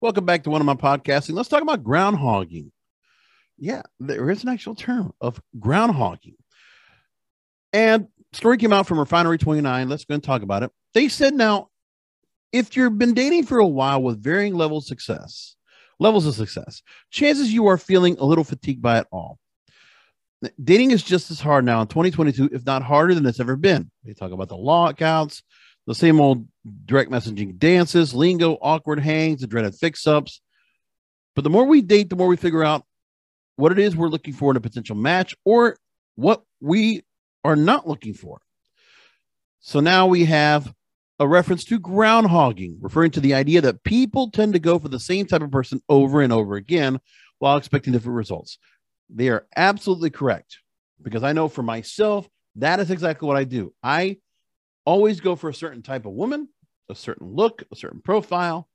Welcome back to one of my podcasting. Let's talk about groundhogging. Yeah, there is an actual term of groundhogging. And story came out from Refinery 29. Let's go and talk about it. They said now, if you've been dating for a while with varying levels of success, levels of success, chances you are feeling a little fatigued by it all. Dating is just as hard now in 2022, if not harder than it's ever been. They talk about the lockouts, the same old direct messaging dances, lingo, awkward hangs, the dreaded fix ups. But the more we date, the more we figure out what it is we're looking for in a potential match or what we are not looking for. So now we have a reference to groundhogging, referring to the idea that people tend to go for the same type of person over and over again while expecting different results. They are absolutely correct because I know for myself, that is exactly what I do. I always go for a certain type of woman, a certain look, a certain profile,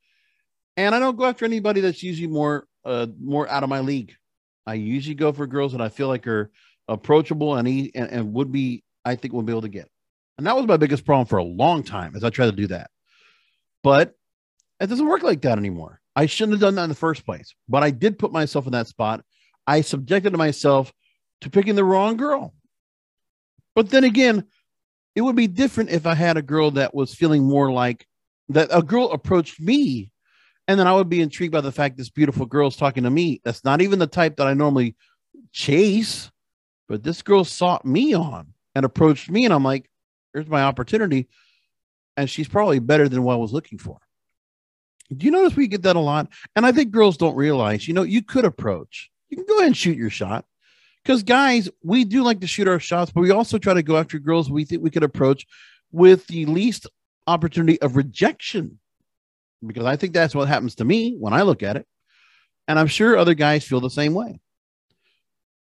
and I don't go after anybody that's usually more uh, more out of my league. I usually go for girls that I feel like are approachable and, and, and would be, I think, will be able to get. And that was my biggest problem for a long time as I tried to do that. But it doesn't work like that anymore. I shouldn't have done that in the first place, but I did put myself in that spot. I subjected myself to picking the wrong girl. But then again, it would be different if I had a girl that was feeling more like that a girl approached me and then I would be intrigued by the fact this beautiful girl is talking to me. That's not even the type that I normally chase, but this girl sought me on and approached me. And I'm like, here's my opportunity. And she's probably better than what I was looking for. Do you notice we get that a lot? And I think girls don't realize, you know, you could approach, you can go ahead and shoot your shot. Because guys, we do like to shoot our shots, but we also try to go after girls we think we could approach with the least opportunity of rejection because I think that's what happens to me when I look at it. And I'm sure other guys feel the same way.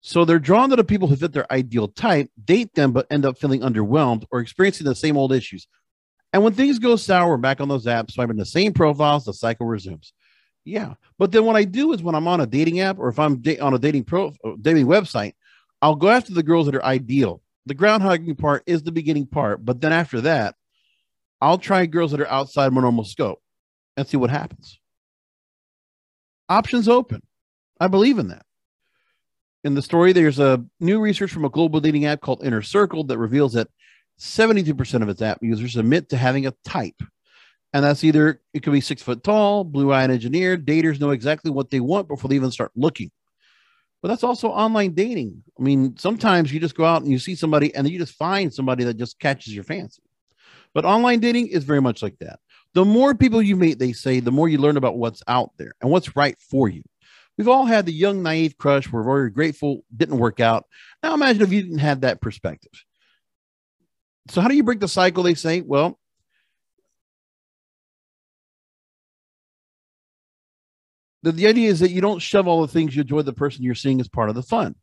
So they're drawn to the people who fit their ideal type, date them, but end up feeling underwhelmed or experiencing the same old issues. And when things go sour, we're back on those apps, swiping the same profiles, the cycle resumes. Yeah. But then what I do is when I'm on a dating app or if I'm da- on a dating pro uh, dating website, I'll go after the girls that are ideal. The groundhogging part is the beginning part, but then after that, I'll try girls that are outside my normal scope and see what happens. Options open. I believe in that. In the story, there's a new research from a global dating app called Inner Circle that reveals that 72% of its app users admit to having a type. And that's either it could be six foot tall, blue eyed engineer. Daters know exactly what they want before they even start looking. But that's also online dating. I mean, sometimes you just go out and you see somebody and you just find somebody that just catches your fancy. But online dating is very much like that the more people you meet, they say, the more you learn about what's out there and what's right for you. We've all had the young, naive crush. We're very grateful didn't work out. Now imagine if you didn't have that perspective. So, how do you break the cycle? They say, well, the, the idea is that you don't shove all the things you enjoy the person you're seeing as part of the fun.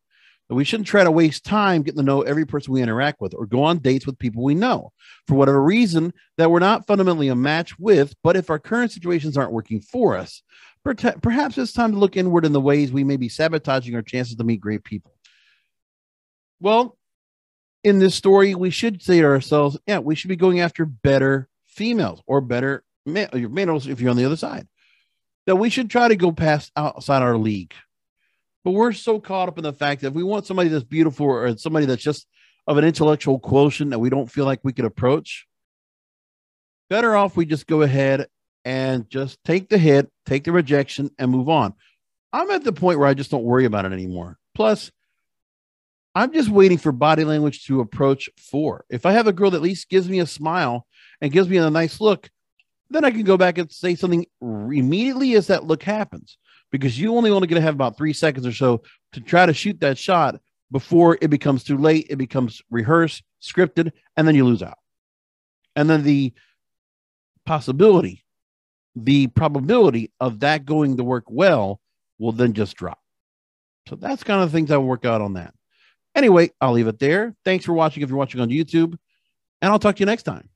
But we shouldn't try to waste time getting to know every person we interact with or go on dates with people we know for whatever reason that we're not fundamentally a match with. But if our current situations aren't working for us, perhaps it's time to look inward in the ways we may be sabotaging our chances to meet great people. Well, in this story, we should say to ourselves, yeah, we should be going after better females or better males if you're on the other side. That we should try to go past outside our league but we're so caught up in the fact that if we want somebody that's beautiful or somebody that's just of an intellectual quotient that we don't feel like we could approach, better off we just go ahead and just take the hit, take the rejection, and move on. I'm at the point where I just don't worry about it anymore. Plus, I'm just waiting for body language to approach four. If I have a girl that at least gives me a smile and gives me a nice look, then I can go back and say something immediately as that look happens because you only only going to have about three seconds or so to try to shoot that shot before it becomes too late. It becomes rehearsed, scripted, and then you lose out. And then the possibility, the probability of that going to work well will then just drop. So that's kind of the things I work out on that. Anyway, I'll leave it there. Thanks for watching if you're watching on YouTube, and I'll talk to you next time.